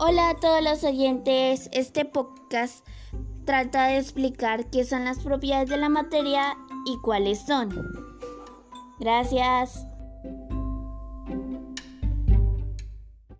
Hola a todos los oyentes. Este podcast trata de explicar qué son las propiedades de la materia y cuáles son. Gracias.